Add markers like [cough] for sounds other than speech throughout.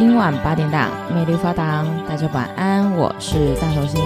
今晚八点档，魅力发档，大家晚安，我是大头星。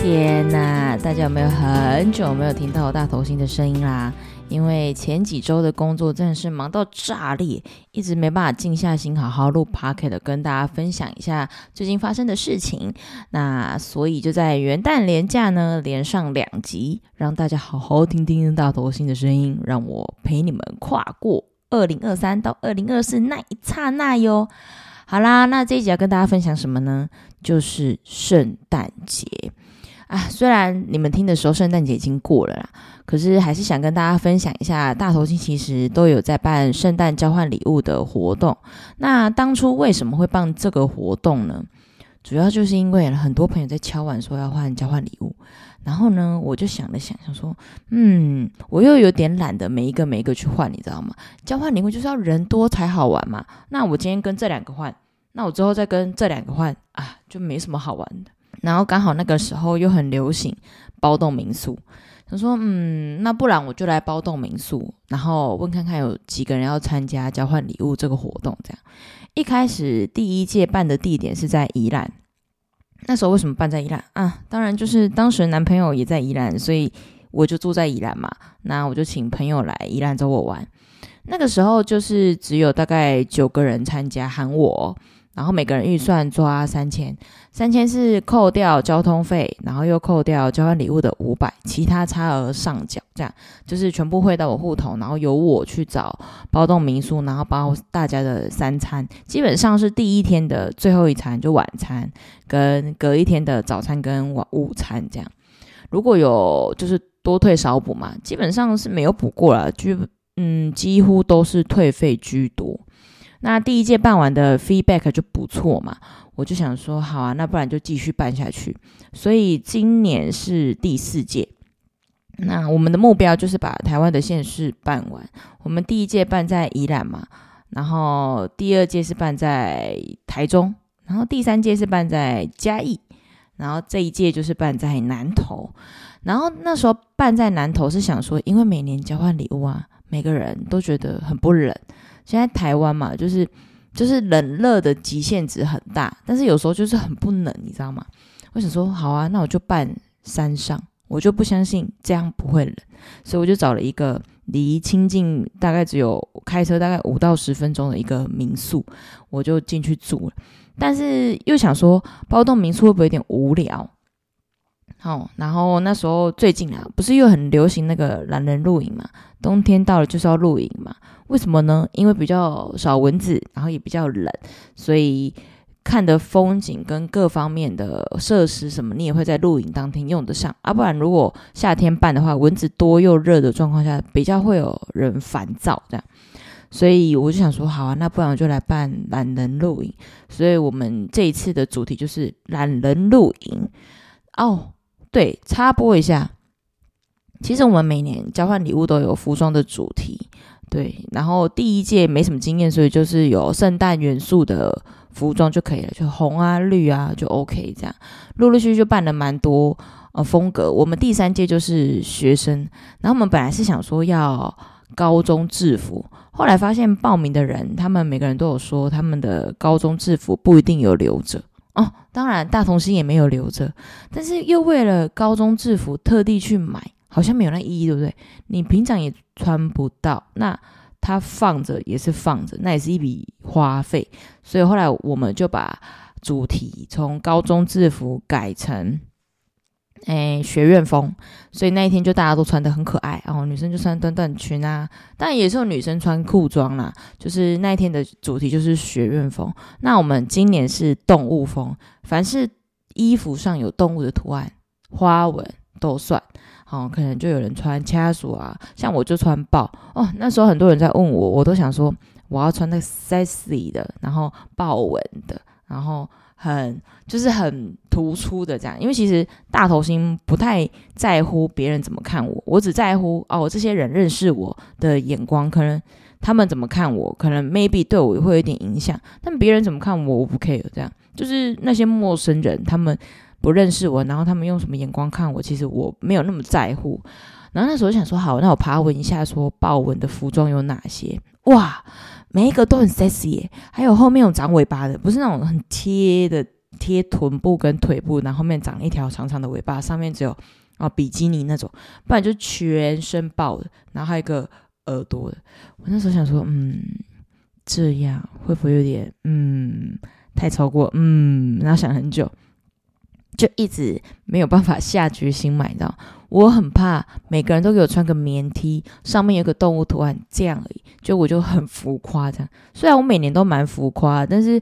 天呐，大家有没有很久没有听到大头星的声音啦？因为前几周的工作真的是忙到炸裂，一直没办法静下心好好录 Podcast 跟大家分享一下最近发生的事情。那所以就在元旦连假呢，连上两集，让大家好好听听大头星的声音，让我陪你们跨过二零二三到二零二四那一刹那哟。好啦，那这一集要跟大家分享什么呢？就是圣诞节啊！虽然你们听的时候圣诞节已经过了啦，可是还是想跟大家分享一下，大头星其实都有在办圣诞交换礼物的活动。那当初为什么会办这个活动呢？主要就是因为很多朋友在敲碗说要换交换礼物，然后呢，我就想了想，想说，嗯，我又有点懒得每一个每一个去换，你知道吗？交换礼物就是要人多才好玩嘛。那我今天跟这两个换，那我之后再跟这两个换啊，就没什么好玩的。然后刚好那个时候又很流行包栋民宿，他说，嗯，那不然我就来包栋民宿，然后问看看有几个人要参加交换礼物这个活动，这样。一开始第一届办的地点是在宜兰，那时候为什么办在宜兰啊？当然就是当时男朋友也在宜兰，所以我就住在宜兰嘛。那我就请朋友来宜兰找我玩。那个时候就是只有大概九个人参加，喊我。然后每个人预算抓三千，三千是扣掉交通费，然后又扣掉交换礼物的五百，其他差额上缴，这样就是全部汇到我户头，然后由我去找包栋民宿，然后包大家的三餐，基本上是第一天的最后一餐就晚餐，跟隔一天的早餐跟晚午餐这样。如果有就是多退少补嘛，基本上是没有补过了，就嗯几乎都是退费居多。那第一届办完的 feedback 就不错嘛，我就想说好啊，那不然就继续办下去。所以今年是第四届，那我们的目标就是把台湾的县市办完。我们第一届办在宜兰嘛，然后第二届是办在台中，然后第三届是办在嘉义，然后这一届就是办在南投。然后那时候办在南投是想说，因为每年交换礼物啊，每个人都觉得很不冷。现在台湾嘛，就是就是冷热的极限值很大，但是有时候就是很不冷，你知道吗？我想说，好啊，那我就办山上，我就不相信这样不会冷，所以我就找了一个离清境大概只有开车大概五到十分钟的一个民宿，我就进去住了。但是又想说，包栋民宿会不会有点无聊？好，然后那时候最近啊，不是又很流行那个懒人露营嘛？冬天到了就是要露营嘛？为什么呢？因为比较少蚊子，然后也比较冷，所以看的风景跟各方面的设施什么，你也会在露营当天用得上。啊，不然如果夏天办的话，蚊子多又热的状况下，比较会有人烦躁这样。所以我就想说，好啊，那不然我就来办懒人露营。所以我们这一次的主题就是懒人露营哦。对，插播一下，其实我们每年交换礼物都有服装的主题，对，然后第一届没什么经验，所以就是有圣诞元素的服装就可以了，就红啊、绿啊就 OK 这样，陆陆续续办了蛮多呃风格。我们第三届就是学生，然后我们本来是想说要高中制服，后来发现报名的人，他们每个人都有说他们的高中制服不一定有留着。哦，当然，大童星也没有留着，但是又为了高中制服特地去买，好像没有那意义，对不对？你平常也穿不到，那它放着也是放着，那也是一笔花费。所以后来我们就把主题从高中制服改成。哎，学院风，所以那一天就大家都穿的很可爱哦，女生就穿短短裙啊，当然也是有女生穿裤装啦。就是那一天的主题就是学院风。那我们今年是动物风，凡是衣服上有动物的图案、花纹都算。哦，可能就有人穿掐鼠啊，像我就穿豹哦。那时候很多人在问我，我都想说我要穿那个 sexy 的，然后豹纹的，然后。很就是很突出的这样，因为其实大头星不太在乎别人怎么看我，我只在乎哦，这些人认识我的眼光，可能他们怎么看我，可能 maybe 对我会有点影响，但别人怎么看我，我不 care 这样，就是那些陌生人，他们不认识我，然后他们用什么眼光看我，其实我没有那么在乎。然后那时候想说，好，那我爬文一下，说豹纹的服装有哪些？哇，每一个都很 sexy 耶，还有后面有长尾巴的，不是那种很贴的贴臀部跟腿部，然后后面长一条长长的尾巴，上面只有啊比基尼那种，不然就全身豹的，然后还有一个耳朵的。我那时候想说，嗯，这样会不会有点嗯太超过？嗯，然后想很久。就一直没有办法下决心买到，我很怕每个人都给我穿个棉 T，上面有个动物图案这样而已，就我就很浮夸这样。虽然我每年都蛮浮夸，但是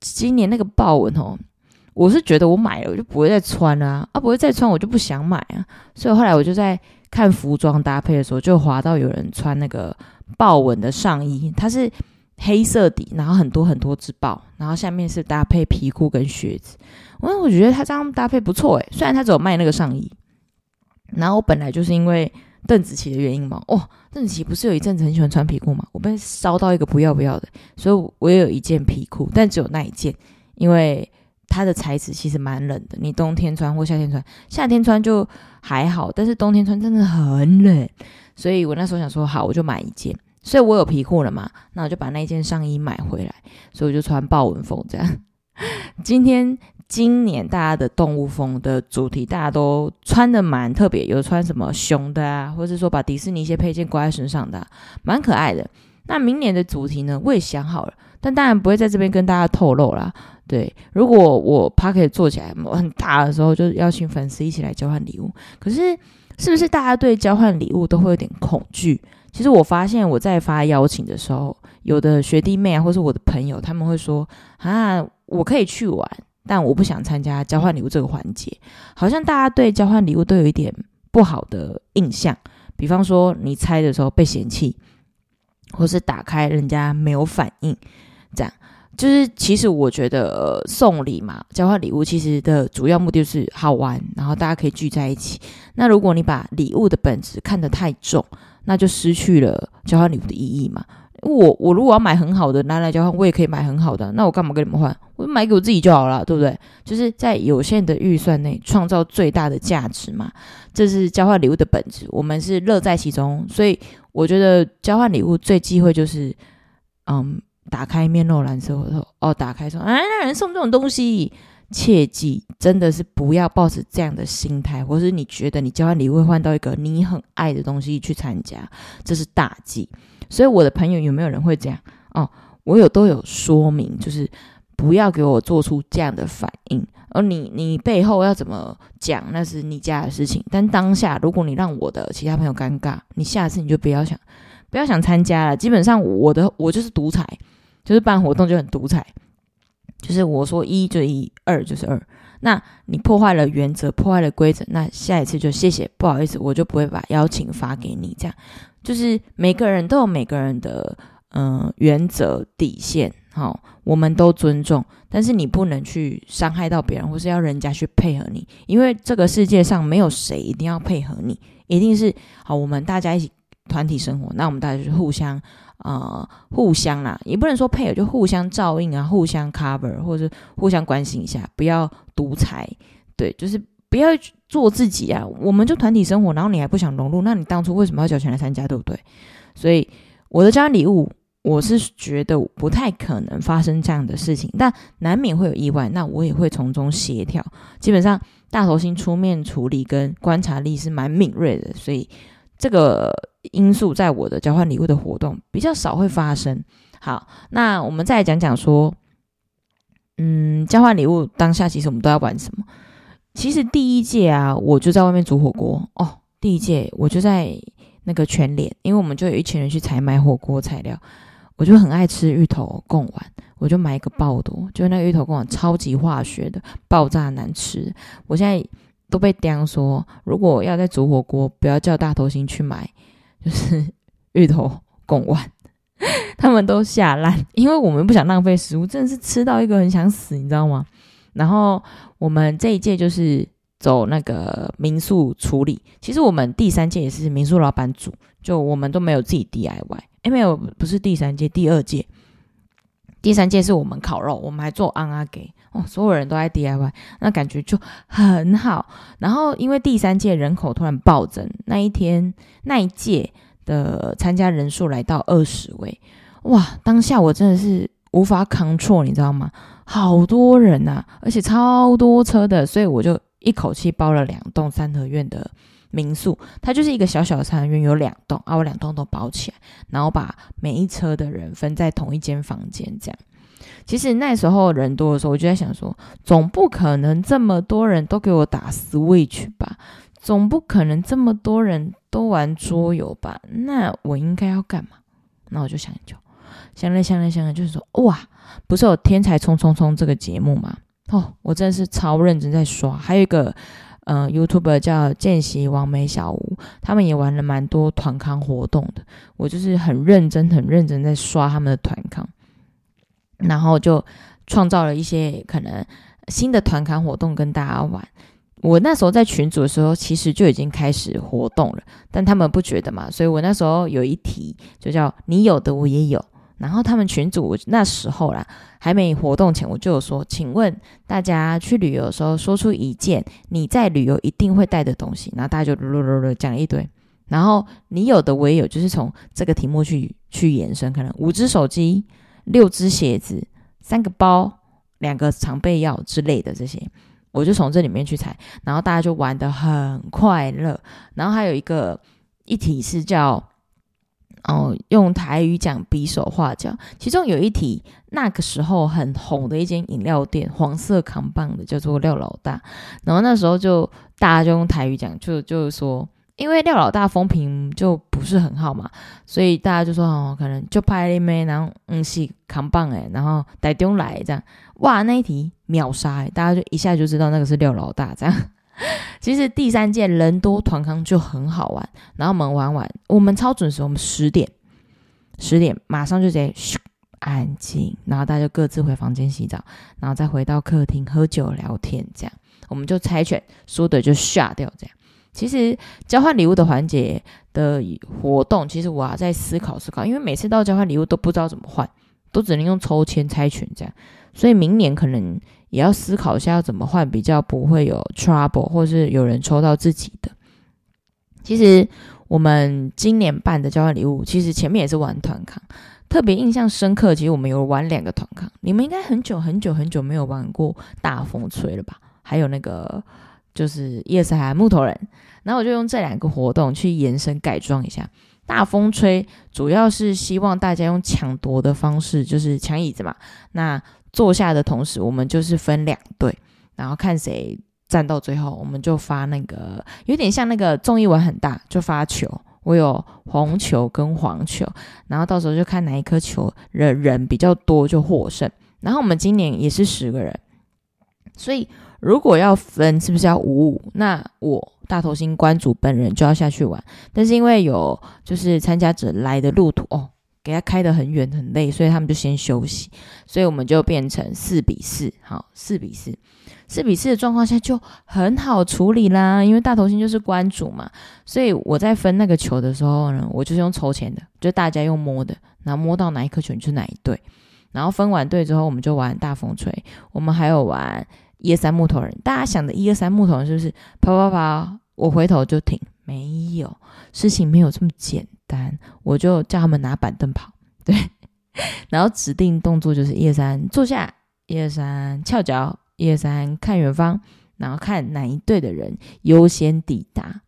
今年那个豹纹哦，我是觉得我买了我就不会再穿了啊，啊不会再穿我就不想买啊。所以后来我就在看服装搭配的时候，就滑到有人穿那个豹纹的上衣，它是。黑色底，然后很多很多只豹，然后下面是搭配皮裤跟靴子。我我觉得他这样搭配不错诶，虽然他只有卖那个上衣。然后我本来就是因为邓紫棋的原因嘛，哦，邓紫棋不是有一阵子很喜欢穿皮裤嘛，我被烧到一个不要不要的，所以我也有一件皮裤，但只有那一件，因为它的材质其实蛮冷的，你冬天穿或夏天穿，夏天穿就还好，但是冬天穿真的很冷，所以我那时候想说，好，我就买一件。所以我有皮裤了嘛，那我就把那件上衣买回来，所以我就穿豹纹风这样。[laughs] 今天今年大家的动物风的主题，大家都穿的蛮特别，有穿什么熊的啊，或者是说把迪士尼一些配件挂在身上的，蛮可爱的。那明年的主题呢，我也想好了，但当然不会在这边跟大家透露啦。对，如果我趴可以做起来很大的时候，就邀请粉丝一起来交换礼物。可是是不是大家对交换礼物都会有点恐惧？其实我发现我在发邀请的时候，有的学弟妹，或是我的朋友，他们会说：“啊，我可以去玩，但我不想参加交换礼物这个环节。”好像大家对交换礼物都有一点不好的印象，比方说你拆的时候被嫌弃，或是打开人家没有反应，这样。就是其实我觉得，送礼嘛，交换礼物其实的主要目的是好玩，然后大家可以聚在一起。那如果你把礼物的本质看得太重，那就失去了交换礼物的意义嘛。我我如果要买很好的拿来交换，我也可以买很好的，那我干嘛跟你们换？我买给我自己就好了，对不对？就是在有限的预算内创造最大的价值嘛。这是交换礼物的本质，我们是乐在其中。所以我觉得交换礼物最忌讳就是，嗯，打开面露难色，或者哦，打开说，哎，那人送这种东西。切记，真的是不要抱着这样的心态，或是你觉得你交换礼物换到一个你很爱的东西去参加，这是大忌。所以我的朋友有没有人会这样？哦，我有都有说明，就是不要给我做出这样的反应。而你你背后要怎么讲，那是你家的事情。但当下，如果你让我的其他朋友尴尬，你下次你就不要想不要想参加了。基本上我的我就是独裁，就是办活动就很独裁。就是我说一就一，二就是二。那你破坏了原则，破坏了规则，那下一次就谢谢，不好意思，我就不会把邀请发给你。这样就是每个人都有每个人的嗯、原则底线，好、我们都尊重，但是你不能去伤害到别人，或是要人家去配合你，因为这个世界上没有谁一定要配合你，一定是好，我们大家一起团体生活，那我们大家就是互相。呃，互相啦，也不能说配偶，就互相照应啊，互相 cover，或者是互相关心一下，不要独裁，对，就是不要做自己啊。我们就团体生活，然后你还不想融入，那你当初为什么要交钱来参加，对不对？所以我的交换礼物，我是觉得不太可能发生这样的事情，但难免会有意外，那我也会从中协调。基本上大头星出面处理跟观察力是蛮敏锐的，所以这个。因素在我的交换礼物的活动比较少会发生。好，那我们再来讲讲说，嗯，交换礼物当下其实我们都要玩什么？其实第一届啊，我就在外面煮火锅哦。第一届我就在那个全联，因为我们就有一群人去采买火锅材料，我就很爱吃芋头贡丸，我就买一个爆多，就那个芋头贡丸超级化学的，爆炸难吃。我现在都被刁说，如果要再煮火锅，不要叫大头星去买。[laughs] 就是芋头贡丸，[laughs] 他们都下烂，因为我们不想浪费食物，真的是吃到一个很想死，你知道吗？然后我们这一届就是走那个民宿处理，其实我们第三届也是民宿老板组，就我们都没有自己 DIY，诶，没有，不是第三届，第二届，第三届是我们烤肉，我们还做瓮仔给哦，所有人都在 DIY，那感觉就很好。然后因为第三届人口突然暴增，那一天那一届的参加人数来到二十位，哇！当下我真的是无法 control，你知道吗？好多人呐、啊，而且超多车的，所以我就一口气包了两栋三合院的。民宿，它就是一个小小的三合院，有两栋啊，我两栋都包起来，然后把每一车的人分在同一间房间，这样。其实那时候人多的时候，我就在想说，总不可能这么多人都给我打 Switch 吧？总不可能这么多人都玩桌游吧？那我应该要干嘛？那我就想就想了想了想了，就是说，哇，不是有《天才冲冲冲》这个节目吗？哦，我真的是超认真在刷，还有一个。嗯、，YouTuber 叫见习王美小屋，他们也玩了蛮多团康活动的。我就是很认真、很认真在刷他们的团康，然后就创造了一些可能新的团康活动跟大家玩。我那时候在群组的时候，其实就已经开始活动了，但他们不觉得嘛，所以我那时候有一题就叫“你有的我也有”。然后他们群组那时候啦，还没活动前，我就有说，请问大家去旅游的时候，说出一件你在旅游一定会带的东西。然后大家就噜噜噜噜讲了一堆。然后你有的我也有，就是从这个题目去去延伸，可能五只手机、六只鞋子、三个包、两个常备药之类的这些，我就从这里面去猜。然后大家就玩得很快乐。然后还有一个一题是叫。哦，用台语讲比手画脚，其中有一题，那个时候很红的一间饮料店，黄色扛棒的叫做廖老大，然后那时候就大家就用台语讲，就就是说，因为廖老大风评就不是很好嘛，所以大家就说哦，可能就拍了没，然后嗯是扛棒诶，然后带丢来这样，哇，那一题秒杀，大家就一下就知道那个是廖老大这样。[laughs] 其实第三届人多团康就很好玩，然后我们玩完，我们超准时，我们十点十点马上就直接咻安静，然后大家就各自回房间洗澡，然后再回到客厅喝酒聊天，这样我们就猜拳，输的就下掉这样。其实交换礼物的环节的活动，其实我还在思考思考，因为每次到交换礼物都不知道怎么换，都只能用抽签猜拳这样，所以明年可能。也要思考一下要怎么换，比较不会有 trouble，或是有人抽到自己的。其实我们今年办的交换礼物，其实前面也是玩团康，特别印象深刻。其实我们有玩两个团康，你们应该很久很久很久没有玩过大风吹了吧？还有那个就是一二三木头人，然后我就用这两个活动去延伸改装一下。大风吹主要是希望大家用抢夺的方式，就是抢椅子嘛。那坐下的同时，我们就是分两队，然后看谁站到最后，我们就发那个有点像那个综艺玩很大，就发球。我有红球跟黄球，然后到时候就看哪一颗球人人比较多就获胜。然后我们今年也是十个人，所以如果要分，是不是要五五？那我大头星关主本人就要下去玩，但是因为有就是参加者来的路途哦。给他开得很远很累，所以他们就先休息，所以我们就变成四比四，好，四比四，四比四的状况下就很好处理啦，因为大头星就是关主嘛，所以我在分那个球的时候呢，我就是用抽签的，就大家用摸的，然后摸到哪一颗球就是哪一队，然后分完队之后，我们就玩大风吹，我们还有玩一二三木头人，大家想的一二三木头人是不是？啪啪啪，我回头就停？没有，事情没有这么简单。我就叫他们拿板凳跑，对，[laughs] 然后指定动作就是一二三坐下，一二三翘脚，一二三看远方，然后看哪一队的人优先抵达，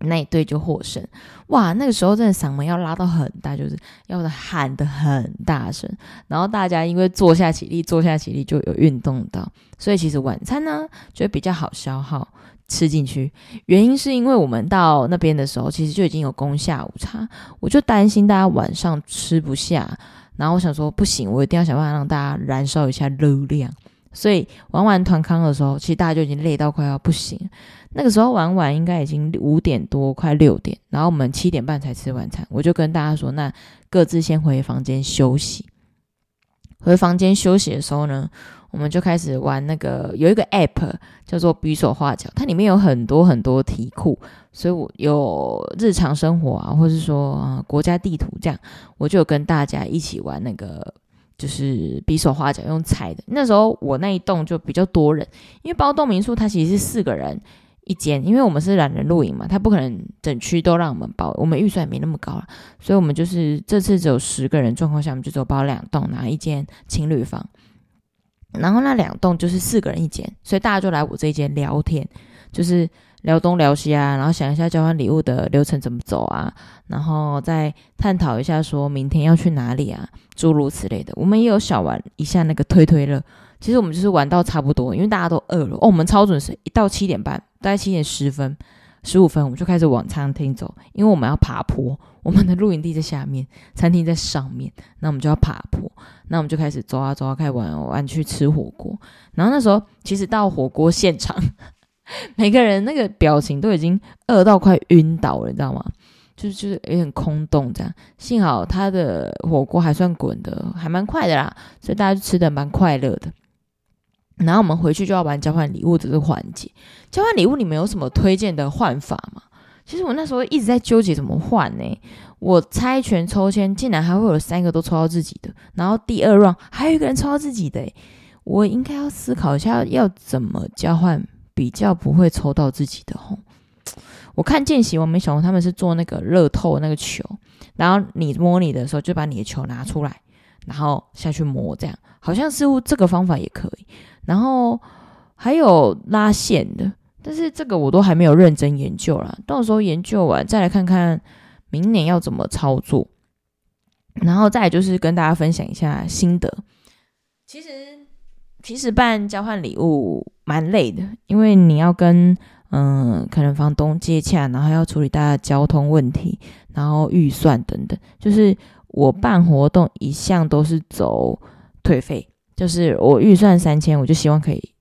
那一队就获胜。哇，那个时候真的嗓门要拉到很大，就是要喊得很大声，然后大家因为坐下起立，坐下起立就有运动到，所以其实晚餐呢就比较好消耗。吃进去，原因是因为我们到那边的时候，其实就已经有供下午茶，我就担心大家晚上吃不下，然后我想说不行，我一定要想办法让大家燃烧一下热量，所以玩完团康的时候，其实大家就已经累到快要不行，那个时候玩完应该已经五点多，快六点，然后我们七点半才吃晚餐，我就跟大家说，那各自先回房间休息。回房间休息的时候呢，我们就开始玩那个有一个 app 叫做比手画脚，它里面有很多很多题库，所以我有日常生活啊，或是说啊国家地图这样，我就跟大家一起玩那个就是比手画脚用猜的。那时候我那一栋就比较多人，因为包栋民宿它其实是四个人一间，因为我们是懒人露营嘛，它不可能整区都让我们包，我们预算也没那么高了，所以我们就是这次只有十个人状况下，我们就只有包两栋，拿一间情侣房，然后那两栋就是四个人一间，所以大家就来我这一间聊天，就是。聊东聊西啊，然后想一下交换礼物的流程怎么走啊，然后再探讨一下说明天要去哪里啊，诸如此类的。我们也有小玩一下那个推推乐，其实我们就是玩到差不多，因为大家都饿了哦。我们超准时，一到七点半，大概七点十分、十五分，我们就开始往餐厅走，因为我们要爬坡。我们的露营地在下面，餐厅在上面，那我们就要爬坡，那我们就开始走啊走啊，开始玩玩去吃火锅。然后那时候其实到火锅现场。[laughs] 每个人那个表情都已经饿到快晕倒了，你知道吗？就是就是有点空洞这样。幸好他的火锅还算滚的，还蛮快的啦，所以大家就吃的蛮快乐的。然后我们回去就要玩交换礼物这个环节。交换礼物你们有什么推荐的换法吗？其实我那时候一直在纠结怎么换呢。我猜拳抽签竟然还会有三个都抽到自己的，然后第二 round 还有一个人抽到自己的，我应该要思考一下要怎么交换。比较不会抽到自己的吼，我看见习完美小红他们是做那个乐透那个球，然后你摸你的时候就把你的球拿出来，然后下去摸，这样好像似乎这个方法也可以。然后还有拉线的，但是这个我都还没有认真研究啦，到时候研究完再来看看明年要怎么操作。然后再就是跟大家分享一下心得。其实其实办交换礼物。蛮累的，因为你要跟嗯、可能房东接洽，然后要处理大家交通问题，然后预算等等。就是我办活动一向都是走退费，就是我预算三千，我就希望可以。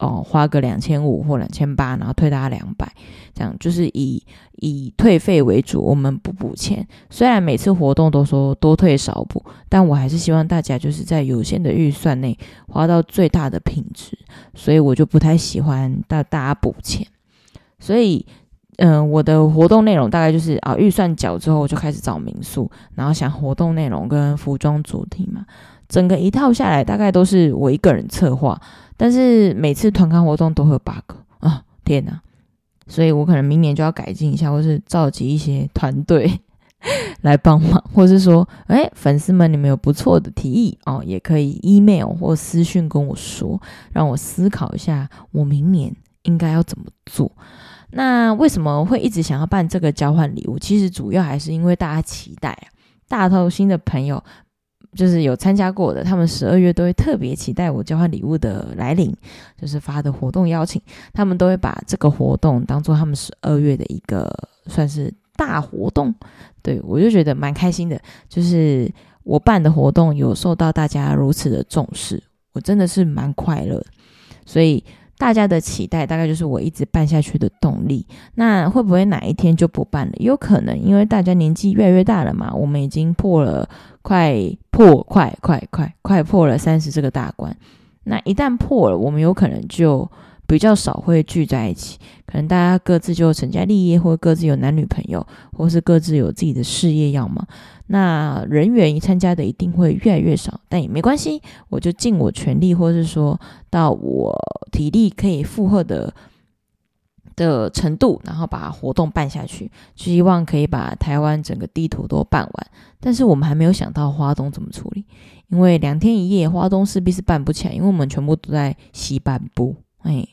哦，花个两千五或两千八，然后退大家两百，这样就是以以退费为主，我们不补钱。虽然每次活动都说多退少补，但我还是希望大家就是在有限的预算内花到最大的品质，所以我就不太喜欢大大家补钱。所以，嗯、我的活动内容大概就是啊，预算缴之后就开始找民宿，然后想活动内容跟服装主题嘛，整个一套下来大概都是我一个人策划。但是每次团康活动都会有 bug 啊！天哪！所以我可能明年就要改进一下，或是召集一些团队 [laughs] 来帮忙，或是说，哎，粉丝们，你们有不错的提议哦，也可以 email 或私讯跟我说，让我思考一下，我明年应该要怎么做。那为什么会一直想要办这个交换礼物？其实主要还是因为大家期待啊，大头星的朋友。就是有参加过的，他们十二月都会特别期待我交换礼物的来临，就是发的活动邀请，他们都会把这个活动当做他们十二月的一个算是大活动。对，我就觉得蛮开心的，就是我办的活动有受到大家如此的重视，我真的是蛮快乐，所以。大家的期待大概就是我一直办下去的动力。那会不会哪一天就不办了？有可能，因为大家年纪越来越大了嘛。我们已经破了，快破，快快快快破了三十这个大关。那一旦破了，我们有可能就比较少会聚在一起。可能大家各自就成家立业，或各自有男女朋友，或是各自有自己的事业要忙。那人员一参加的一定会越来越少，但也没关系，我就尽我全力，或是说到我体力可以负荷的的程度，然后把活动办下去，就希望可以把台湾整个地图都办完。但是我们还没有想到花东怎么处理，因为两天一夜，花东势必是办不起来，因为我们全部都在西半部，哎。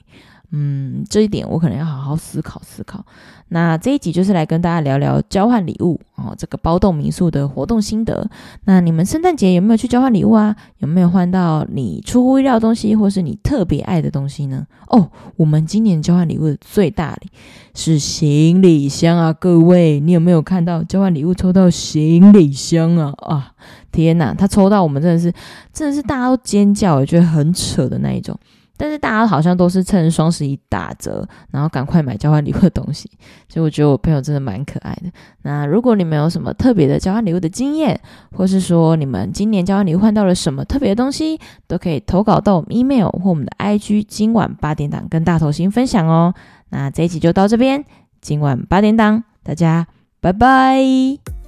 嗯，这一点我可能要好好思考思考。那这一集就是来跟大家聊聊交换礼物哦，这个包栋民宿的活动心得。那你们圣诞节有没有去交换礼物啊？有没有换到你出乎意料的东西，或是你特别爱的东西呢？哦，我们今年交换礼物的最大礼是行李箱啊！各位，你有没有看到交换礼物抽到行李箱啊？啊，天哪，他抽到我们真的是真的是大家都尖叫，我觉得很扯的那一种。但是大家好像都是趁双十一打折，然后赶快买交换礼物的东西，所以我觉得我朋友真的蛮可爱的。那如果你们有什么特别的交换礼物的经验，或是说你们今年交换礼物换到了什么特别的东西，都可以投稿到我们 email 或我们的 IG，今晚八点档跟大头星分享哦。那这一集就到这边，今晚八点档，大家拜拜。